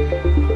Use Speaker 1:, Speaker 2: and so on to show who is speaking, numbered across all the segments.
Speaker 1: Thank you.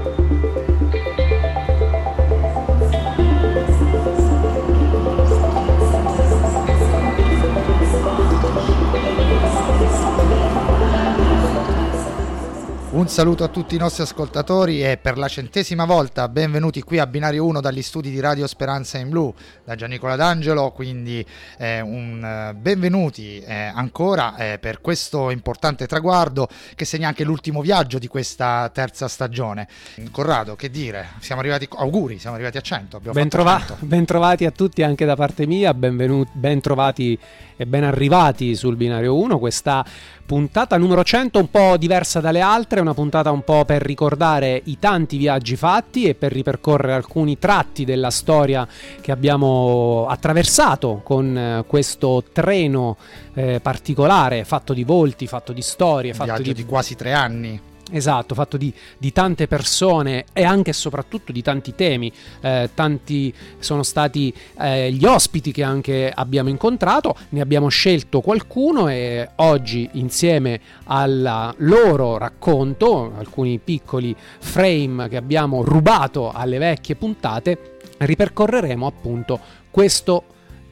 Speaker 1: Un saluto a tutti i nostri ascoltatori e per la centesima volta benvenuti qui a Binario 1 dagli studi di Radio Speranza in Blu da Giannicola D'Angelo, quindi eh, un uh, benvenuti eh, ancora eh, per questo importante traguardo che segna anche l'ultimo viaggio di questa terza stagione. Corrado, che dire, siamo arrivati, auguri, siamo arrivati a 100.
Speaker 2: Ben, trova- 100. ben, trovati a tutti anche da parte mia, benvenuti, ben trovati e ben arrivati sul Binario 1, questa puntata numero 100 un po' diversa dalle altre, una puntata un po' per ricordare i tanti viaggi fatti e per ripercorrere alcuni tratti della storia che abbiamo attraversato con eh, questo treno eh, particolare fatto di volti, fatto di storie,
Speaker 1: un
Speaker 2: fatto
Speaker 1: di... di quasi tre anni.
Speaker 2: Esatto, fatto di, di, tante persone e anche e soprattutto di tanti temi. Eh, tanti sono stati eh, gli ospiti che anche abbiamo incontrato, ne abbiamo scelto qualcuno e oggi insieme al loro racconto, alcuni piccoli frame che abbiamo rubato alle vecchie puntate, ripercorreremo appunto questo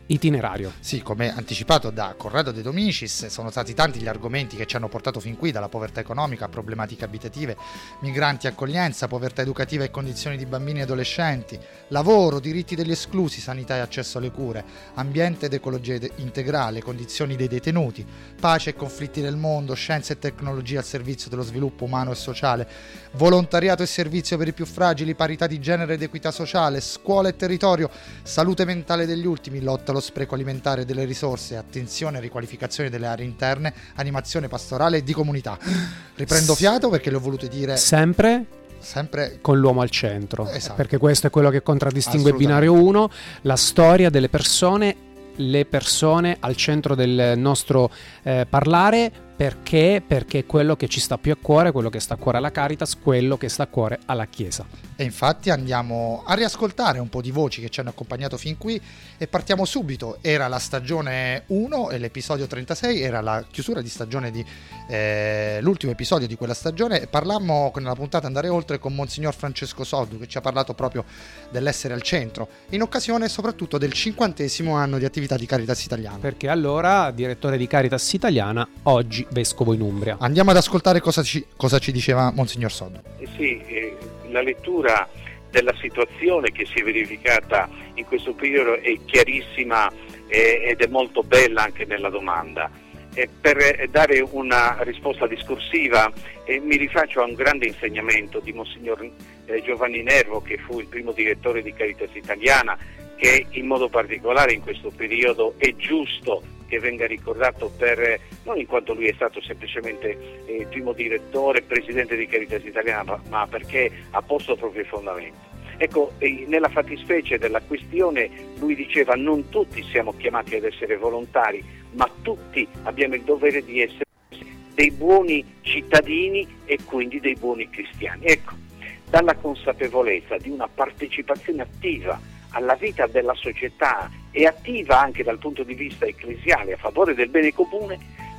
Speaker 2: itinerario.
Speaker 1: Sì, come anticipato da Corrado De Domicis, sono stati tanti gli argomenti che ci hanno portato fin qui, dalla povertà economica a problematiche abitative, migranti e accoglienza, povertà educativa e condizioni di bambini e adolescenti, lavoro, diritti degli esclusi, sanità e accesso alle cure, ambiente ed ecologia integrale, condizioni dei detenuti, pace e conflitti nel mondo, scienza e tecnologia al servizio dello sviluppo umano e sociale, volontariato e servizio per i più fragili, parità di genere ed equità sociale, scuola e territorio, salute mentale degli ultimi, lotta allo spreco alimentare delle risorse, attenzione e riqualificazione delle aree interne, animazione pastorale e di comunità. Riprendo fiato perché le ho volute dire
Speaker 2: sempre sempre con l'uomo al centro,
Speaker 1: esatto.
Speaker 2: perché questo è quello che contraddistingue Binario 1, la storia delle persone, le persone al centro del nostro eh, parlare perché? Perché è quello che ci sta più a cuore, quello che sta a cuore alla Caritas, quello che sta a cuore alla Chiesa.
Speaker 1: E infatti andiamo a riascoltare un po' di voci che ci hanno accompagnato fin qui e partiamo subito. Era la stagione 1 e l'episodio 36, era la chiusura di stagione di eh, l'ultimo episodio di quella stagione. Parlammo nella puntata Andare Oltre con Monsignor Francesco Soddu che ci ha parlato proprio dell'essere al centro, in occasione soprattutto del cinquantesimo anno di attività di Caritas Italiana.
Speaker 2: Perché allora, direttore di Caritas Italiana, oggi vescovo in Umbria.
Speaker 1: Andiamo ad ascoltare cosa ci, cosa ci diceva Monsignor Soddo.
Speaker 3: Eh sì, eh, la lettura della situazione che si è verificata in questo periodo è chiarissima eh, ed è molto bella anche nella domanda. Eh, per dare una risposta discorsiva eh, mi rifaccio a un grande insegnamento di Monsignor eh, Giovanni Nervo che fu il primo direttore di Caritas Italiana che in modo particolare in questo periodo è giusto che venga ricordato per, non in quanto lui è stato semplicemente eh, primo direttore, presidente di Caritas Italiana, ma perché ha posto proprio i fondamenti. Ecco, nella fattispecie della questione lui diceva non tutti siamo chiamati ad essere volontari, ma tutti abbiamo il dovere di essere dei buoni cittadini e quindi dei buoni cristiani. Ecco, dalla consapevolezza di una partecipazione attiva alla vita della società e attiva anche dal punto di vista ecclesiale a favore del bene comune,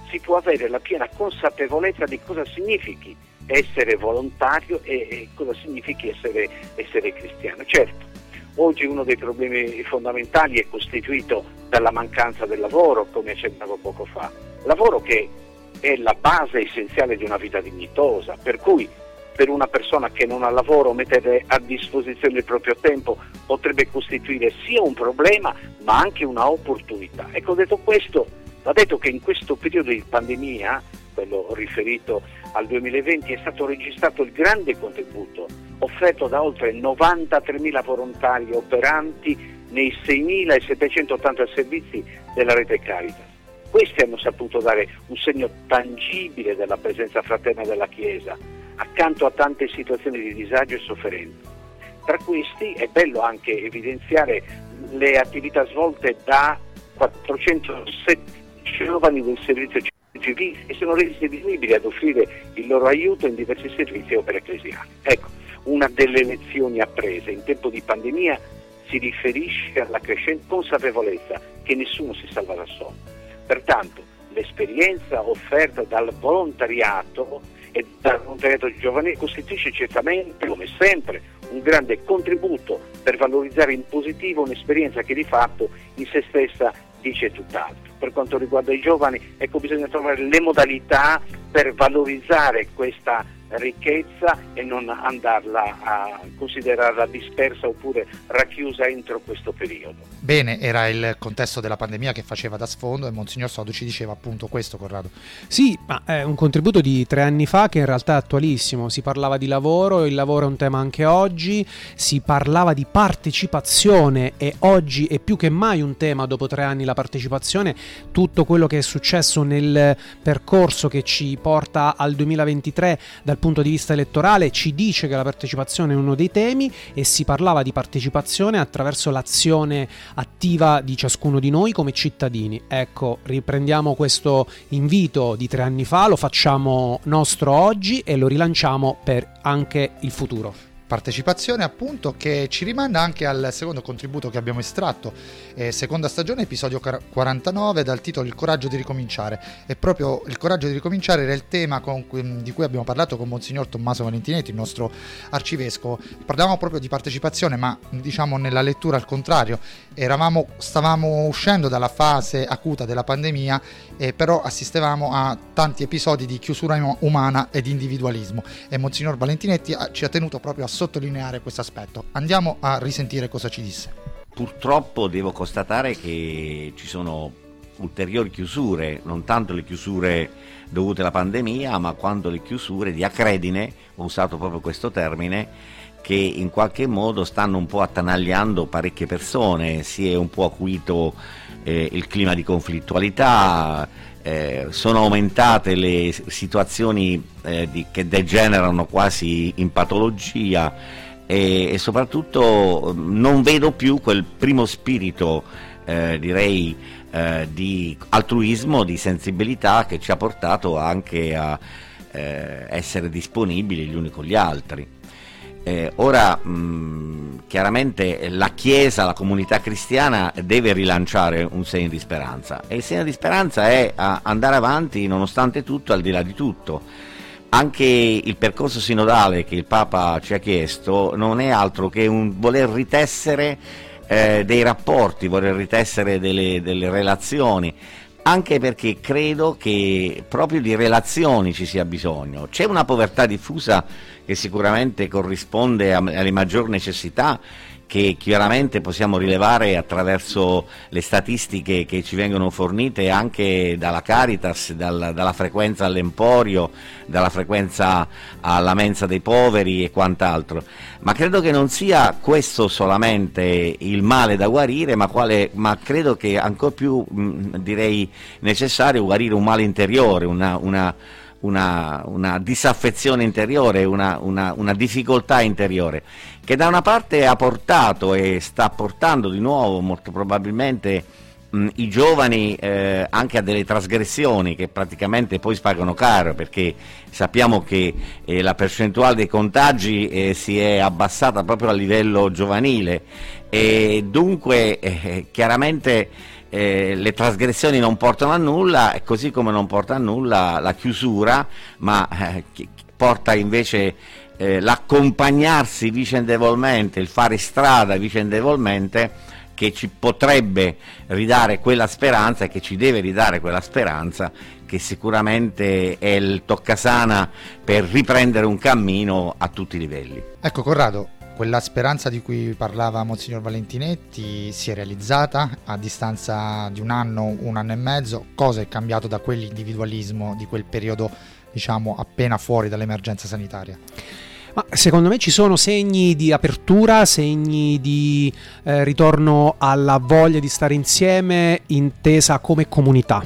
Speaker 3: si può avere la piena consapevolezza di cosa significhi essere volontario e, cosa significhi essere, essere cristiano. Certo, oggi uno dei problemi fondamentali è costituito dalla mancanza del lavoro, come accennavo poco fa. Lavoro che è la base essenziale di una vita dignitosa, per cui per una persona che non ha lavoro mettere a disposizione il proprio tempo potrebbe costituire sia un problema ma anche una opportunità. Ecco, detto questo, va detto che in questo periodo di pandemia, quello riferito al 2020, è stato registrato il grande contributo offerto da oltre 93.000 volontari operanti nei 6.780 servizi della rete Caritas. Questi hanno saputo dare un segno tangibile della presenza fraterna della Chiesa, accanto a tante situazioni di disagio e sofferenza. Tra questi è bello anche evidenziare le attività svolte da 407 giovani del servizio civile che sono resi disponibili ad offrire il loro aiuto in diversi servizi e opere ecclesiali. Ecco, una delle lezioni apprese in tempo di pandemia si riferisce alla crescente consapevolezza che nessuno si salva da solo. Pertanto l'esperienza offerta dal volontariato e dal volontariato giovanile costituisce certamente, come sempre, un grande contributo per valorizzare in positivo un'esperienza che di fatto in se stessa dice tutt'altro. Per quanto riguarda i giovani, ecco, bisogna trovare le modalità per valorizzare questa ricchezza e non andarla a considerarla dispersa oppure racchiusa entro questo periodo.
Speaker 1: Bene, era il contesto della pandemia che faceva da sfondo e Monsignor Sodo ci diceva appunto questo, Corrado.
Speaker 2: Sì, ma è un contributo di tre anni fa che in realtà è attualissimo. Si parlava di lavoro, il lavoro è un tema anche oggi, si parlava di partecipazione e oggi è più che mai un tema dopo tre anni la partecipazione. Tutto quello che è successo nel percorso che ci porta al 2023 dal punto di vista elettorale ci dice che la partecipazione è uno dei temi e si parlava di partecipazione attraverso l'azione attiva di ciascuno di noi come cittadini. Ecco, riprendiamo questo invito di tre anni fa, lo facciamo nostro oggi e lo rilanciamo per anche il futuro
Speaker 1: partecipazione appunto che ci rimanda anche al secondo contributo che abbiamo estratto, eh, seconda stagione, episodio 49 dal titolo Il coraggio di ricominciare. E proprio il coraggio di ricominciare era il tema cui, di cui abbiamo parlato con Monsignor Tommaso Valentinetti, il nostro arcivescovo, parlavamo proprio di partecipazione ma diciamo nella lettura al contrario, Eravamo, stavamo uscendo dalla fase acuta della pandemia eh, però assistevamo a tanti episodi di chiusura umana ed individualismo. E Monsignor Valentinetti ci ha tenuto proprio a questo aspetto. Andiamo a risentire cosa ci disse.
Speaker 4: Purtroppo devo constatare che ci sono ulteriori chiusure, non tanto le chiusure dovute alla pandemia, ma quanto le chiusure di accredine, ho usato proprio questo termine, che in qualche modo stanno un po' attanagliando parecchie persone, si è un po' acuito eh, il clima di conflittualità, eh, sono aumentate le situazioni eh, di, che degenerano quasi in patologia e, e, soprattutto mm, non vedo più quel primo spirito, eh, direi, eh, di altruismo, di sensibilità che ci ha portato anche a eh, essere disponibili gli uni con gli altri. Eh, ora mh, chiaramente la Chiesa, la comunità cristiana deve rilanciare un segno di speranza e il segno di speranza è andare avanti nonostante tutto, al di là di tutto. Anche il percorso sinodale che il Papa ci ha chiesto non è altro che un voler ritessere eh, dei rapporti, voler ritessere delle, delle relazioni anche perché credo che proprio di relazioni ci sia bisogno. C'è una povertà diffusa che sicuramente corrisponde alle maggiori necessità che chiaramente possiamo rilevare attraverso le statistiche che ci vengono fornite anche dalla Caritas, dal, dalla frequenza all'emporio, dalla frequenza alla mensa dei poveri e quant'altro. Ma credo che non sia questo solamente il male da guarire, ma, quale, ma credo che ancora più mh, direi necessario guarire un male interiore, una, una una, una disaffezione interiore, una, una, una, difficoltà interiore, che da una parte ha portato e sta portando di nuovo molto probabilmente mh, i giovani eh, anche a delle trasgressioni che praticamente poi spagano caro perché sappiamo che eh, la percentuale dei contagi eh, si è abbassata proprio a livello giovanile. E dunque eh, chiaramente eh, le trasgressioni non portano a nulla, così come non porta a nulla la chiusura, ma eh, porta invece eh, l'accompagnarsi vicendevolmente, il fare strada vicendevolmente che ci potrebbe ridare quella speranza e che ci deve ridare quella speranza che sicuramente è il toccasana per riprendere un cammino a tutti i livelli.
Speaker 1: Ecco Corrado, quella speranza di cui parlava Monsignor Valentinetti si è realizzata a distanza di un anno, un anno e mezzo. Cosa è cambiato da quell'individualismo di quel periodo, diciamo, appena fuori dall'emergenza sanitaria?
Speaker 2: Ma secondo me ci sono segni di apertura, segni di eh, ritorno alla voglia di stare insieme intesa come comunità.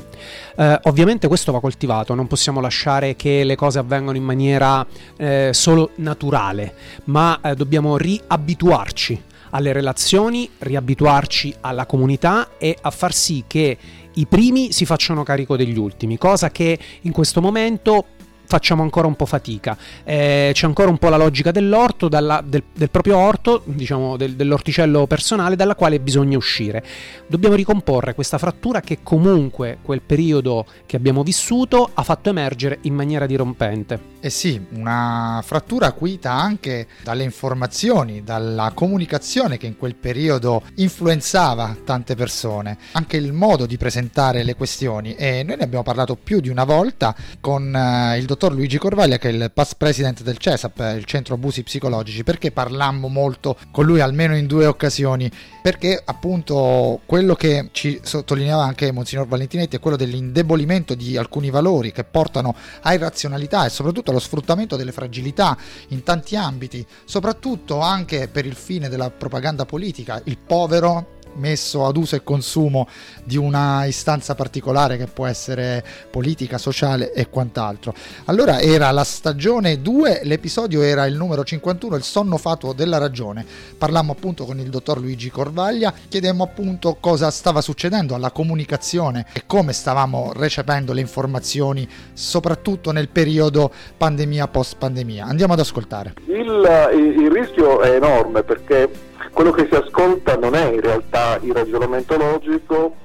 Speaker 2: Eh, ovviamente questo va coltivato, non possiamo lasciare che le cose avvengano in maniera eh, solo naturale, ma eh, dobbiamo riabituarci alle relazioni, riabituarci alla comunità e a far sì che i primi si facciano carico degli ultimi, cosa che in questo momento facciamo ancora un po' fatica. Eh, c'è ancora un po' la logica dell'orto, dalla, del, del, proprio orto, diciamo del, dell'orticello personale, dalla quale bisogna uscire. Dobbiamo ricomporre questa frattura che comunque quel periodo che abbiamo vissuto ha fatto emergere in maniera dirompente.
Speaker 1: Eh sì, una frattura acuita anche dalle informazioni, dalla comunicazione che in quel periodo influenzava tante persone, anche il modo di presentare le questioni e noi ne abbiamo parlato più di una volta con eh, il dottor dottor Luigi Corvaglia che è il past president del CESAP, il centro abusi psicologici, perché parlammo molto con lui almeno in due occasioni, perché appunto quello che ci sottolineava anche Monsignor Valentinetti è quello dell'indebolimento di alcuni valori che portano a irrazionalità e soprattutto allo sfruttamento delle fragilità in tanti ambiti, soprattutto anche per il fine della propaganda politica, il povero messo ad uso e consumo di una istanza particolare che può essere politica, sociale e quant'altro. Allora era la stagione 2, l'episodio era il numero 51, il sonno fatuo della ragione. Parlammo appunto con il dottor Luigi Corvaglia, chiedemmo appunto cosa stava succedendo alla comunicazione e come stavamo recependo le informazioni, soprattutto nel periodo pandemia post pandemia. Andiamo ad ascoltare.
Speaker 5: Il, il rischio è enorme perché quello che si ascolta non è in realtà il ragionamento logico,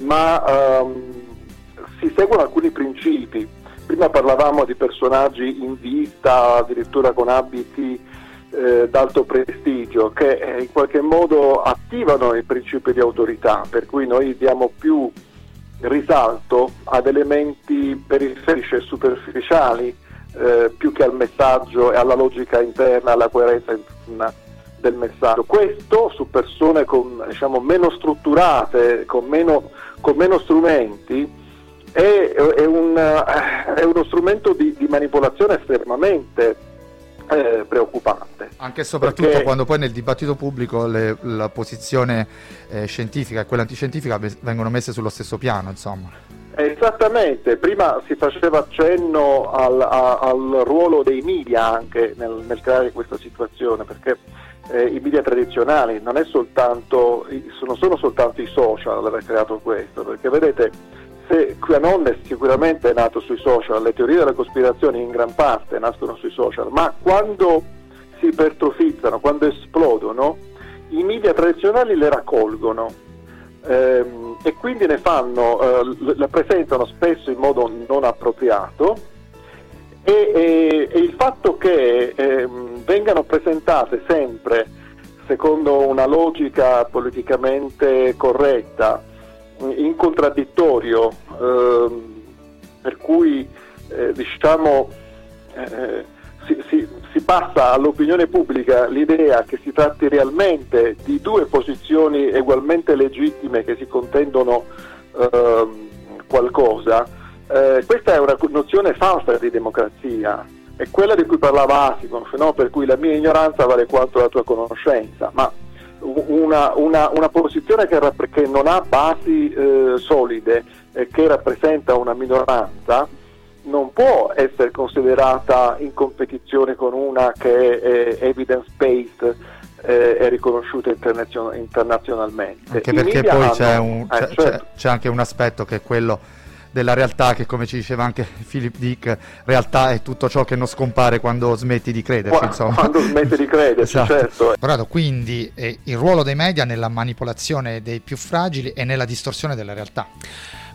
Speaker 5: ma um, si seguono alcuni principi. Prima parlavamo di personaggi in vista, addirittura con abiti eh, d'alto prestigio, che eh, in qualche modo attivano il principio di autorità, per cui noi diamo più risalto ad elementi periferici e superficiali eh, più che al messaggio e alla logica interna, alla coerenza interna del messaggio. Questo su persone con, diciamo, meno strutturate, con meno, con meno strumenti, è, è, un, è, uno strumento di, di manipolazione estremamente eh, preoccupante.
Speaker 1: Anche e soprattutto perché... quando poi nel dibattito pubblico le, la posizione eh, scientifica e quella antiscientifica vengono messe sullo stesso piano, insomma.
Speaker 5: Esattamente, prima si faceva accenno al, a, al ruolo dei media anche nel, nel creare questa situazione, perché eh, i media tradizionali, non, soltanto, non sono soltanto i social ad aver creato questo, perché vedete, se QAnon è sicuramente nato sui social, le teorie della cospirazione in gran parte nascono sui social, ma quando si ipertrofizzano, quando esplodono, i media tradizionali le raccolgono ehm, e quindi ne fanno, eh, le presentano spesso in modo non appropriato e, e, e il fatto che eh, vengano presentate sempre secondo una logica politicamente corretta, in contraddittorio, eh, per cui eh, diciamo, eh, si, si, si, passa all'opinione pubblica l'idea che si tratti realmente di due posizioni ugualmente legittime che si contendono ehm, qualcosa, eh, questa è una nozione falsa di democrazia, è quella di cui parlava Asimov, no? per cui la mia ignoranza vale quanto la tua conoscenza, ma una, una, una posizione che, che, non ha basi eh, solide e che rappresenta una minoranza non può essere considerata in competizione con una che è evidence-based eh, è riconosciuta internazion- internazionalmente.
Speaker 1: Anche perché poi hanno, c'è, un, eh, c'è, certo. c'è anche un aspetto che è quello della realtà che come ci diceva anche Philip Dick, realtà è tutto ciò che non scompare quando smetti di crederci.
Speaker 5: Quando, insomma. quando smetti di crederci, esatto. certo.
Speaker 1: Corrado, quindi eh, il ruolo dei media nella manipolazione dei più fragili e nella distorsione della realtà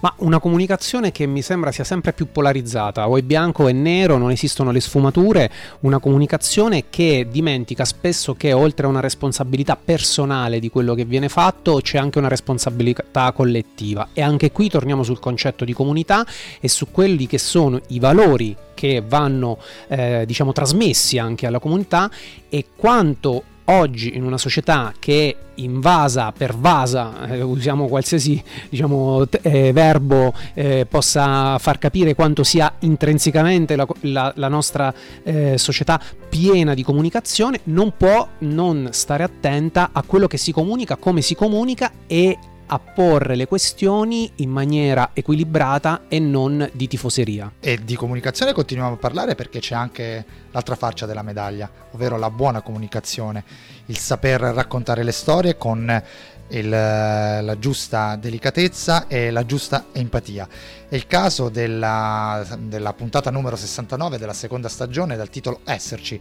Speaker 2: ma una comunicazione che mi sembra sia sempre più polarizzata, o è bianco o è nero, non esistono le sfumature, una comunicazione che dimentica spesso che oltre a una responsabilità personale di quello che viene fatto c'è anche una responsabilità collettiva. E anche qui torniamo sul concetto di comunità e su quelli che sono i valori che vanno eh, diciamo trasmessi anche alla comunità e quanto oggi in una società che è invasa, pervasa, eh, usiamo qualsiasi diciamo, eh, verbo eh, possa far capire quanto sia intrinsecamente la, la, la nostra eh, società piena di comunicazione, non può non stare attenta a quello che si comunica, come si comunica e a porre le questioni in maniera equilibrata e non di tifoseria.
Speaker 1: E di comunicazione continuiamo a parlare perché c'è anche l'altra faccia della medaglia, ovvero la buona comunicazione, il saper raccontare le storie con il, la giusta delicatezza e la giusta empatia. È il caso della, della, puntata numero 69 della seconda stagione dal titolo Esserci,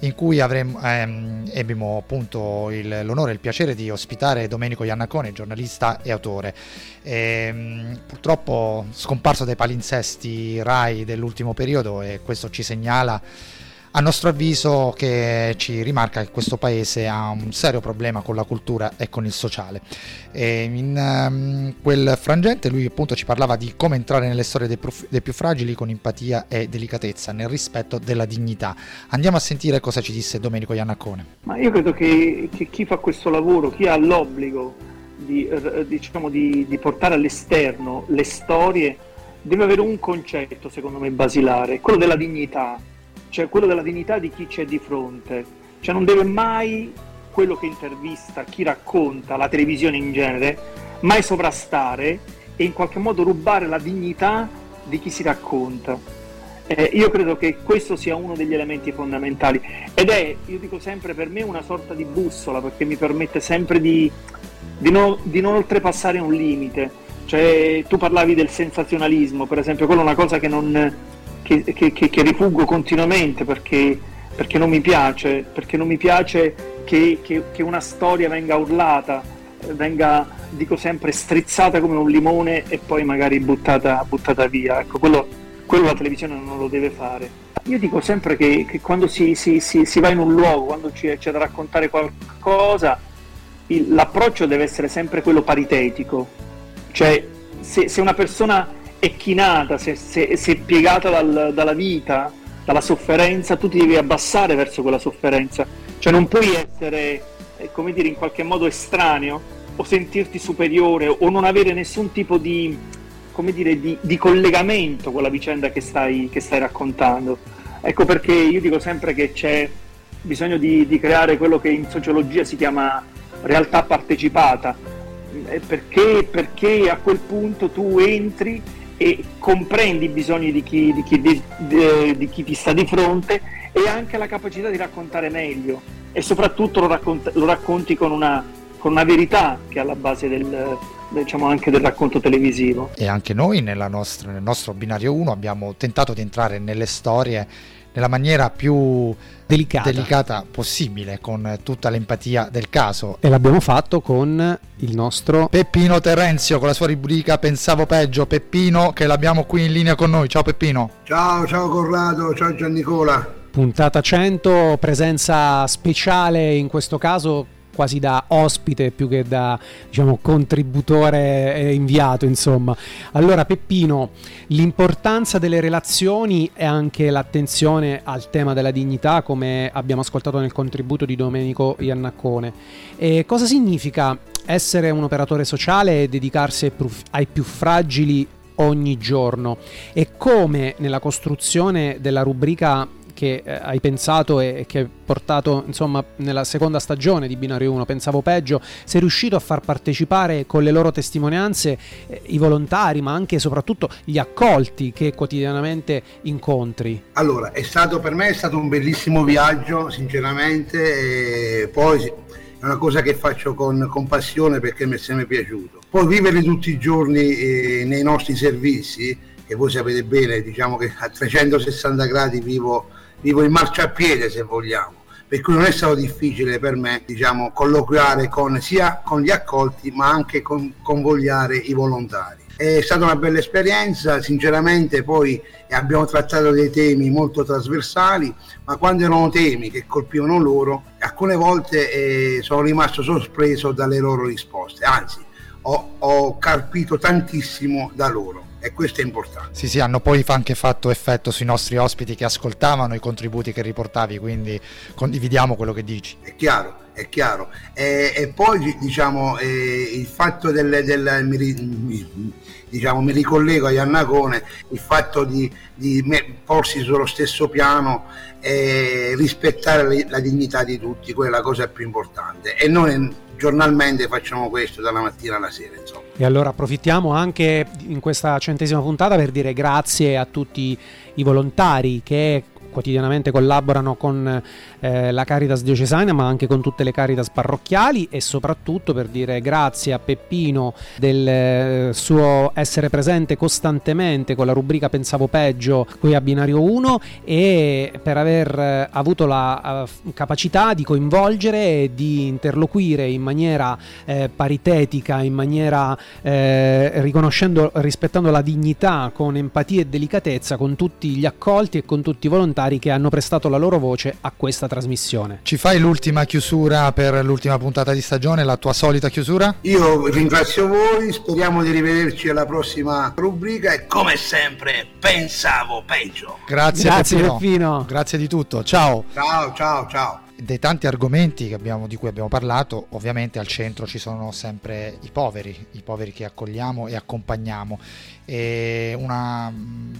Speaker 1: in cui avremo, ehm, ebbimo appunto il, l'onore e il piacere di ospitare Domenico Iannacone, giornalista e autore. E, ehm, purtroppo scomparso dai palinsesti RAI dell'ultimo periodo e questo ci segnala a nostro avviso che ci rimarca che questo paese ha un serio problema con la cultura e con il sociale. E in um, quel frangente lui appunto ci parlava di come entrare nelle storie dei, prof- dei, più fragili con empatia e delicatezza, nel rispetto della dignità. Andiamo a sentire cosa ci disse Domenico Iannaccone.
Speaker 6: Ma io credo che, che chi fa questo lavoro, chi ha l'obbligo di, eh, diciamo, di, di portare all'esterno le storie, deve avere un concetto, secondo me, basilare, quello della dignità cioè quello della dignità di chi c'è di fronte. Cioè non deve mai quello che intervista, chi racconta, la televisione in genere, mai sovrastare e in qualche modo rubare la dignità di chi si racconta. Eh, io credo che questo sia uno degli elementi fondamentali ed è, io dico sempre, per me una sorta di bussola perché mi permette sempre di, di, no, di non oltrepassare un limite. Cioè, tu parlavi del sensazionalismo, per esempio, quella è una cosa che non, che, che, che, che rifuggo continuamente perché, perché, non mi piace, perché non mi piace che, una storia venga urlata, venga, dico sempre, strizzata come un limone e poi magari buttata, buttata via. Ecco, quello, quello, la televisione non lo deve fare. Io dico sempre che, quando si, si, si, si, va in un luogo, quando c'è, c'è da raccontare qualcosa, il, l'approccio deve essere sempre quello paritetico. Cioè, se, se una persona è chinata, se, se, se è piegata dal, dalla vita, dalla sofferenza, tu ti devi abbassare verso quella sofferenza. Cioè non puoi essere, eh, come dire, in qualche modo estraneo o sentirti superiore o non avere nessun tipo di, come dire, di, di collegamento con la vicenda che stai, che stai, raccontando. Ecco perché io dico sempre che c'è bisogno di, di creare quello che in sociologia si chiama realtà partecipata, eh, perché, perché a quel punto tu entri e comprendi i bisogni di chi, di, chi, di, di chi, ti sta di fronte e anche la capacità di raccontare meglio e soprattutto lo, raccont- lo racconti con una, con una, verità che è alla base del, diciamo anche del racconto televisivo.
Speaker 1: E anche noi nostra, nel nostro binario 1 abbiamo tentato di entrare nelle storie nella maniera più delicata. delicata. possibile, con tutta l'empatia del caso.
Speaker 2: E l'abbiamo fatto con il nostro
Speaker 1: Peppino Terenzio con la sua rubrica Pensavo peggio. Peppino, che l'abbiamo qui in linea con noi. Ciao Peppino.
Speaker 7: Ciao, ciao Corrado, ciao Giannicola.
Speaker 2: Puntata 100, presenza speciale in questo caso quasi da ospite più che da diciamo, contributore inviato insomma. Allora Peppino l'importanza delle relazioni e anche l'attenzione al tema della dignità come abbiamo ascoltato nel contributo di Domenico Iannaccone. E cosa significa essere un operatore sociale e dedicarsi ai più fragili ogni giorno? E come nella costruzione della rubrica che eh, hai pensato e, che hai portato insomma nella seconda stagione di Binario 1, pensavo peggio, sei riuscito a far partecipare con le loro testimonianze eh, i volontari ma anche e soprattutto gli accolti che quotidianamente incontri?
Speaker 7: Allora, è stato per me è stato un bellissimo viaggio sinceramente e poi è una cosa che faccio con, con passione perché mi è sempre piaciuto. Poi vivere tutti i giorni eh, nei nostri servizi, che voi sapete bene, diciamo che a 360 gradi vivo vivo in marciapiede se vogliamo. Per cui non è stato difficile per me diciamo, colloquiare con, sia con gli accolti ma anche con, convogliare i volontari. È stata una bella esperienza, sinceramente poi abbiamo trattato dei temi molto trasversali, ma quando erano temi che colpivano loro, alcune volte eh, sono rimasto sorpreso dalle loro risposte, anzi ho, ho carpito tantissimo da loro e questo è importante.
Speaker 1: Sì, sì, hanno poi anche fatto effetto sui nostri ospiti che ascoltavano i contributi che riportavi, quindi condividiamo quello che dici.
Speaker 7: È chiaro, è chiaro. E, e poi diciamo eh, il fatto del, del mi, diciamo, mi ricollego a Iannacone, il fatto di, di porsi sullo stesso piano e rispettare la dignità di tutti, quella è la cosa più importante. E noi giornalmente facciamo questo dalla mattina alla sera. Insomma.
Speaker 2: E allora approfittiamo anche in questa centesima puntata per dire grazie a tutti i volontari che quotidianamente collaborano con eh, la Caritas diocesana ma anche con tutte le Caritas parrocchiali e soprattutto per dire grazie a Peppino del eh, suo essere presente costantemente con la rubrica Pensavo peggio qui a Binario 1 e per aver eh, avuto la uh, capacità di coinvolgere e di interloquire in maniera eh, paritetica, in maniera eh, riconoscendo, rispettando la dignità con empatia e delicatezza con tutti gli accolti e con tutti i volontari che hanno prestato la loro voce a questa trasmissione.
Speaker 1: Ci fai l'ultima chiusura per l'ultima puntata di stagione, la tua solita chiusura?
Speaker 7: Io ringrazio voi, speriamo di rivederci alla prossima rubrica e come sempre pensavo peggio.
Speaker 1: Grazie,
Speaker 2: Grazie
Speaker 1: Peppino.
Speaker 2: Peppino.
Speaker 1: Grazie di tutto. Ciao.
Speaker 7: Ciao, ciao, ciao.
Speaker 1: Dei tanti argomenti abbiamo, di cui abbiamo parlato, ovviamente al centro ci sono sempre i poveri, i poveri che accogliamo e accompagniamo. E una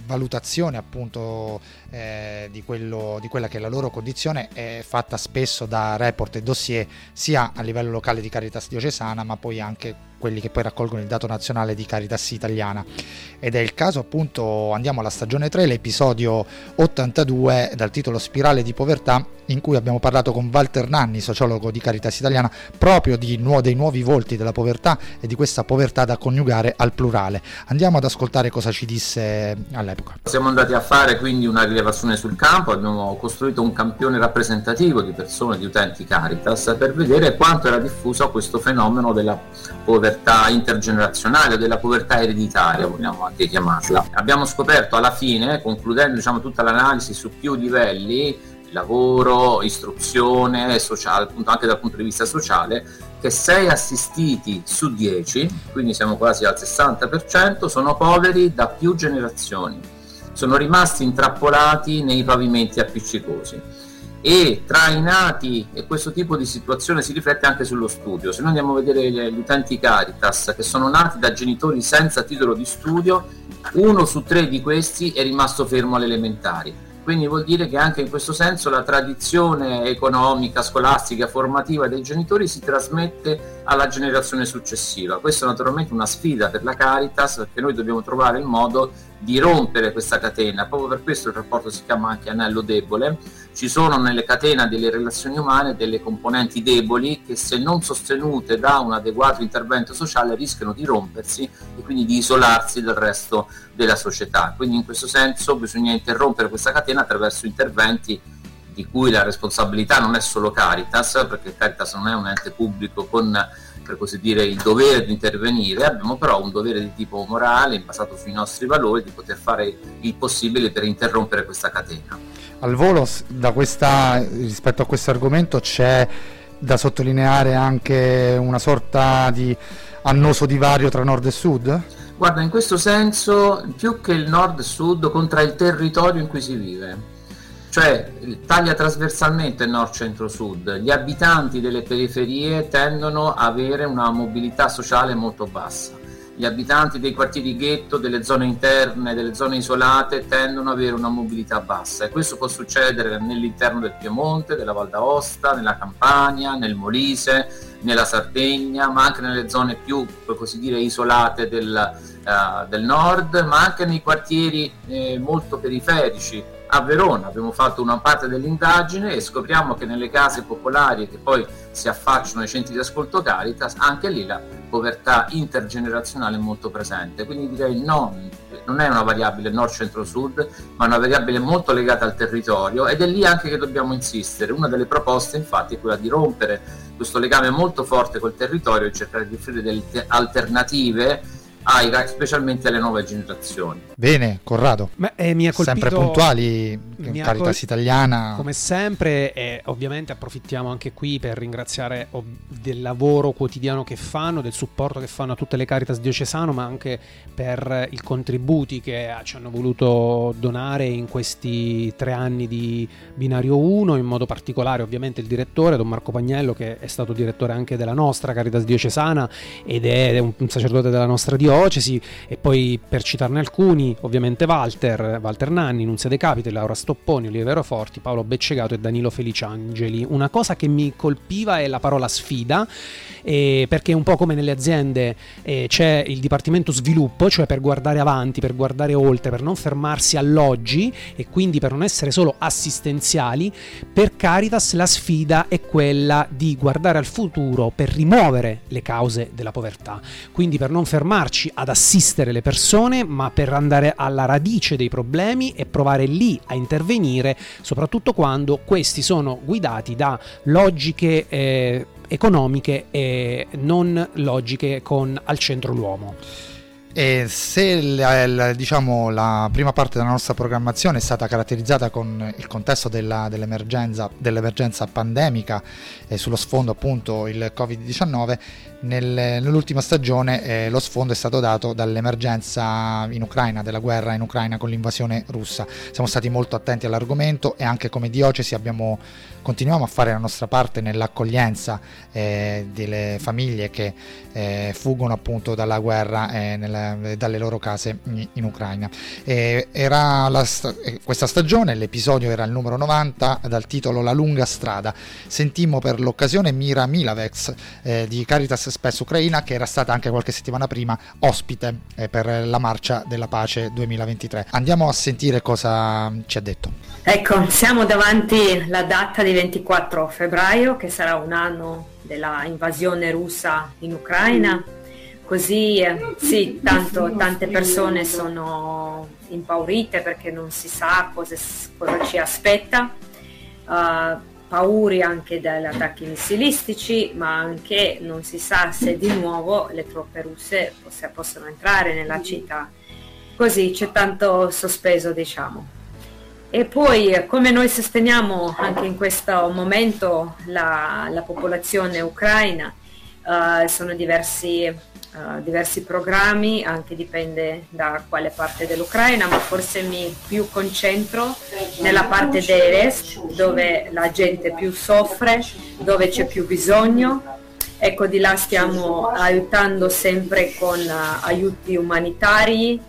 Speaker 1: valutazione appunto eh, di, quello, di quella che è la loro condizione è fatta spesso da report e dossier sia a livello locale di Caritas diocesana ma poi anche quelli che poi raccolgono il dato nazionale di Caritas italiana. Ed è il caso appunto andiamo alla stagione 3 l'episodio 82 dal titolo Spirale di povertà in cui abbiamo parlato con Walter Nanni sociologo di Caritas italiana proprio nuo- dei nuovi volti della povertà e di questa povertà da coniugare al plurale. Andiamo ad ascoltare cosa ci disse all'epoca.
Speaker 8: Siamo andati a fare quindi una rilevazione sul campo. Abbiamo costruito un campione rappresentativo di persone di utenti Caritas per vedere quanto era diffuso questo fenomeno della povertà intergenerazionale o della povertà ereditaria, vogliamo anche chiamarla. Abbiamo scoperto alla fine, concludendo diciamo, tutta l'analisi su più livelli, lavoro, istruzione, sociale, appunto anche dal punto di vista sociale, che 6 assistiti su 10, quindi siamo quasi al 60%, sono poveri da più generazioni. Sono rimasti intrappolati nei pavimenti appiccicosi e tra i nati e questo tipo di situazione si riflette anche sullo studio. Se noi andiamo a vedere gli utenti Caritas che sono nati da genitori senza titolo di studio, uno su tre di questi è rimasto fermo alle elementari. Quindi vuol dire che anche in questo senso la tradizione economica, scolastica, formativa dei genitori si trasmette alla generazione successiva. Questa è naturalmente una sfida per la Caritas perché noi dobbiamo trovare il modo di rompere questa catena. Proprio per questo il rapporto si chiama anche anello debole. Ci sono nelle catene delle relazioni umane delle componenti deboli che se non sostenute da un adeguato intervento sociale rischiano di rompersi e quindi di isolarsi dal resto della società. Quindi in questo senso bisogna interrompere questa catena attraverso interventi di cui la responsabilità non è solo Caritas, perché Caritas non è un ente pubblico con per così dire il dovere di intervenire, abbiamo però un dovere di tipo morale, basato sui nostri valori, di poter fare il possibile per interrompere questa catena.
Speaker 1: Al volo questa, rispetto a questo argomento c'è da sottolineare anche una sorta di annoso divario tra nord e sud?
Speaker 8: Guarda, in questo senso più che il nord-sud contra il territorio in cui si vive. Cioè taglia trasversalmente nord centro sud. Gli abitanti delle periferie tendono a avere una mobilità sociale molto bassa gli abitanti dei quartieri ghetto, delle zone interne, delle zone isolate tendono ad avere una mobilità bassa e questo può succedere nell'interno del Piemonte, della Val d'Aosta, nella Campania, nel Molise, nella Sardegna, ma anche nelle zone più, per così dire, isolate del, uh, del nord, ma anche nei quartieri eh, molto periferici a Verona. Abbiamo fatto una parte dell'indagine e scopriamo che nelle case popolari che poi si affacciano ai centri di ascolto Caritas, anche lì la povertà intergenerazionale è molto presente. Quindi direi no, non è una variabile nord-centro-sud, ma una variabile molto legata al territorio ed è lì anche che dobbiamo insistere. Una delle proposte infatti è quella di rompere questo legame molto forte col territorio e cercare di offrire delle alternative ai, specialmente alle nuove generazioni.
Speaker 1: Bene, Corrado.
Speaker 2: Ma, eh, mi ha colpito,
Speaker 1: sempre puntuali in Caritas col... Italiana.
Speaker 2: Come sempre, e ovviamente approfittiamo anche qui per ringraziare del lavoro quotidiano che fanno, del supporto che fanno a tutte le Caritas diocesano, ma anche per i contributi che ci hanno voluto donare in questi tre anni di Binario 1, in modo particolare ovviamente il direttore, Don Marco Pagnello, che è stato direttore anche della nostra Caritas diocesana ed è un sacerdote della nostra diocesi diocesi e poi per citarne alcuni, ovviamente Walter, Walter Nanni, Nunzia De Capite, Laura Stopponi, Olivero Forti, Paolo Beccegato e Danilo Feliciangeli. Una cosa che mi colpiva è la parola sfida, eh, perché un po' come nelle aziende eh, c'è il dipartimento sviluppo, cioè per guardare avanti, per guardare oltre, per non fermarsi all'oggi e quindi per non essere solo assistenziali, per Caritas la sfida è quella di guardare al futuro per rimuovere le cause della povertà. Quindi per non fermarci ad assistere le persone, ma per andare alla radice dei problemi e provare lì a intervenire, soprattutto quando questi sono guidati da logiche eh, economiche e non logiche con al centro l'uomo.
Speaker 1: E se la, la, diciamo, la, prima parte della nostra programmazione è stata caratterizzata con il contesto della, dell'emergenza, dell'emergenza, pandemica e sullo sfondo appunto il Covid-19, nel, nell'ultima stagione eh, lo sfondo è stato dato dall'emergenza in Ucraina, della guerra in Ucraina con l'invasione russa. Siamo stati molto attenti all'argomento e anche come diocesi abbiamo continuiamo a fare la nostra parte nell'accoglienza eh, delle famiglie che eh, fuggono appunto dalla guerra e nella, dalle loro case in, in Ucraina. era la, questa stagione, l'episodio era il numero 90 dal titolo La lunga strada. Sentimmo per l'occasione Mira Milavex eh, di Caritas Spes Ucraina che era stata anche qualche settimana prima ospite eh, per la marcia della pace 2023. Andiamo a sentire cosa ci ha detto.
Speaker 9: Ecco, siamo davanti alla data di il 24 febbraio, che sarà un anno della invasione russa in Ucraina. Così eh, sì, tanto, tante persone sono impaurite perché non si sa cosa, cosa ci aspetta, uh, pauri anche dagli attacchi missilistici, ma anche non si sa se di nuovo le truppe russe possono entrare nella città. Così c'è tanto sospeso, diciamo. E poi come noi sosteniamo anche in questo momento la, la popolazione ucraina, uh, sono diversi, uh, diversi, programmi, anche dipende da quale parte dell'Ucraina, ma forse mi più concentro nella parte dell'est dove la gente più soffre, dove c'è più bisogno. Ecco, di là stiamo aiutando sempre con uh, aiuti umanitari,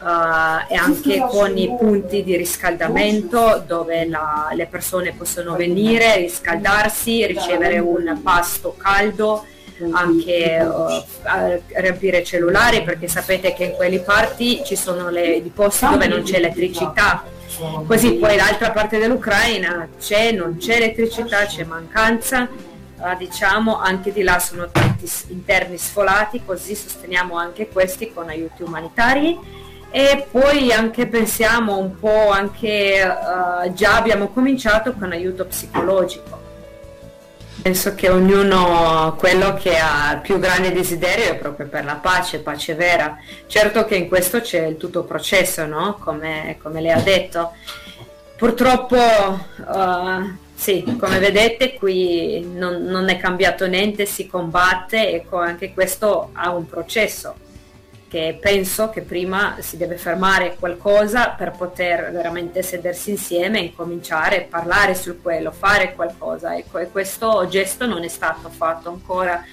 Speaker 9: uh, e anche con i punti di riscaldamento dove la, le persone possono venire, riscaldarsi, ricevere un pasto caldo anche uh, riempire cellulari perché sapete che in quelle parti ci sono le, i posti dove non c'è elettricità. Così poi l'altra parte dell'Ucraina c'è, non c'è elettricità, c'è mancanza. Uh, diciamo anche di là sono tanti interni sfolati così sosteniamo anche questi con aiuti umanitari. E poi anche pensiamo un po' anche uh, già abbiamo cominciato con aiuto psicologico. Penso che ognuno quello che ha il più grande desiderio è proprio per la pace, pace vera. Certo che in questo c'è il tutto processo, no? come, come lei ha detto. Purtroppo uh, sì, come vedete qui non, non, è cambiato niente, si combatte e anche questo ha un processo che penso che prima si deve fermare qualcosa per poter veramente sedersi insieme e cominciare a parlare su quello, fare qualcosa. Ecco, e questo gesto non è stato fatto ancora.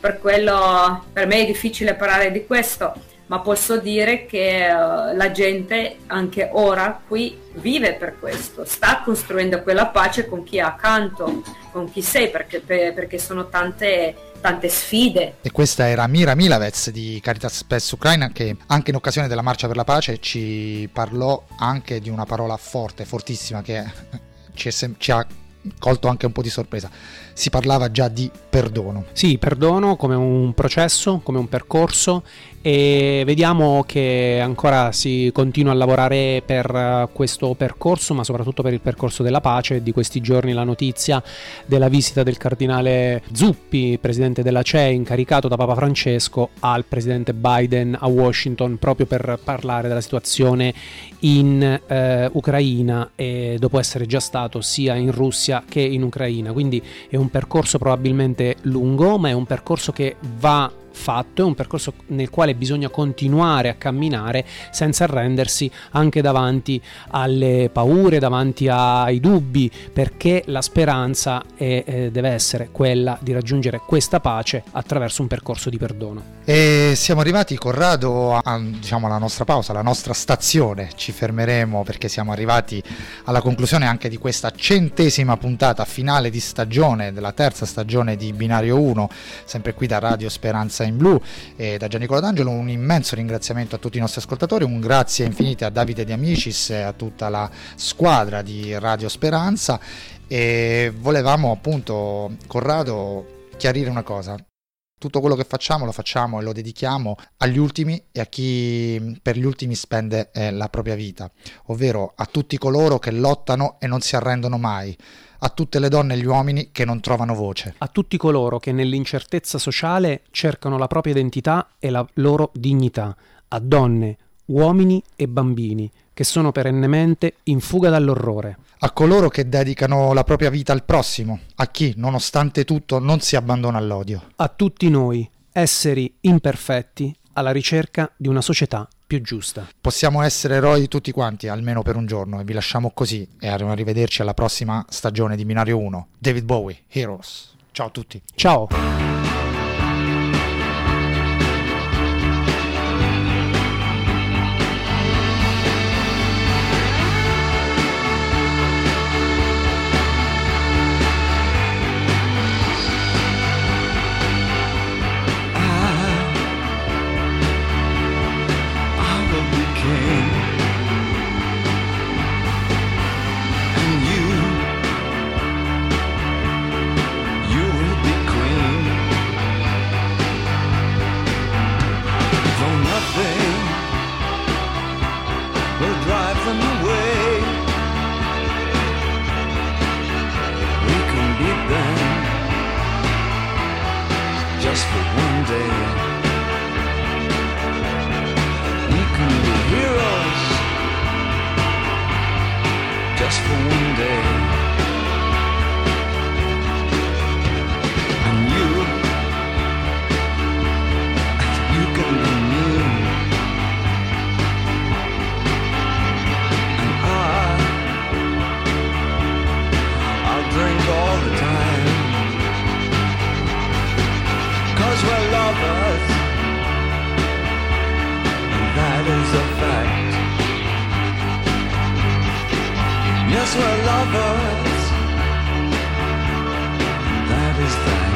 Speaker 9: Per quello per me è difficile parlare di questo, ma posso dire che uh, la gente anche ora qui vive per questo, sta costruendo quella pace con chi è accanto, con chi sei, perché, per, perché sono tante tante sfide.
Speaker 1: E questa era Mira Milavez di Caritas Spes Ucraina che anche in occasione della Marcia per la Pace ci parlò anche di una parola forte, fortissima che ci, sem- ci ha colto anche un po' di sorpresa. Si parlava già di perdono.
Speaker 2: Sì, perdono come un processo, come un percorso e vediamo che ancora si continua a lavorare per eh, questo percorso, ma soprattutto per il percorso della pace. Di questi giorni la notizia della visita del cardinale Zuppi, presidente della CE, incaricato da Papa Francesco al presidente Biden a Washington proprio per parlare della situazione in eh, Ucraina e dopo essere già stato sia in Russia che in Ucraina. Quindi è un percorso probabilmente lungo, ma è un percorso che va fatto, è un percorso nel quale bisogna continuare a camminare senza arrendersi anche davanti alle paure, davanti ai dubbi, perché la speranza è, eh, deve essere quella di raggiungere questa pace attraverso un percorso di perdono.
Speaker 1: E siamo arrivati, Corrado, a, diciamo, alla nostra pausa, alla nostra stazione. Ci fermeremo perché siamo arrivati alla conclusione anche di questa centesima puntata finale di stagione, della terza stagione di Binario 1, sempre qui da Radio Speranza in Blu e da Giannicola D'Angelo. Un immenso ringraziamento a tutti i nostri ascoltatori, un grazie infinite a Davide Di Amicis e a tutta la squadra di Radio Speranza. E volevamo appunto, Corrado, chiarire una cosa. Tutto quello che facciamo lo facciamo e lo dedichiamo agli ultimi e a chi per gli ultimi spende eh, la propria vita, ovvero a tutti coloro che lottano e non si arrendono mai, a tutte le donne e gli uomini che non trovano voce.
Speaker 2: A tutti coloro che nell'incertezza sociale cercano la propria identità e la loro dignità, a donne, uomini e bambini che sono perennemente in fuga dall'orrore.
Speaker 1: A coloro che dedicano la propria vita al prossimo, a chi, nonostante tutto, non si abbandona all'odio.
Speaker 2: A tutti noi, esseri imperfetti, alla ricerca di una società più giusta.
Speaker 1: Possiamo essere eroi tutti quanti, almeno per un giorno, e vi lasciamo così e arrivederci alla prossima stagione di Binario 1. David Bowie, Heroes. Ciao a tutti.
Speaker 2: Ciao.
Speaker 10: a fact. Yes, we're lovers. That is that.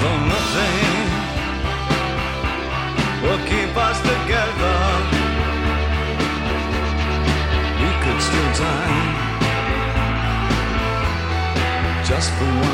Speaker 10: For nothing will keep us together, we could steal time just for one.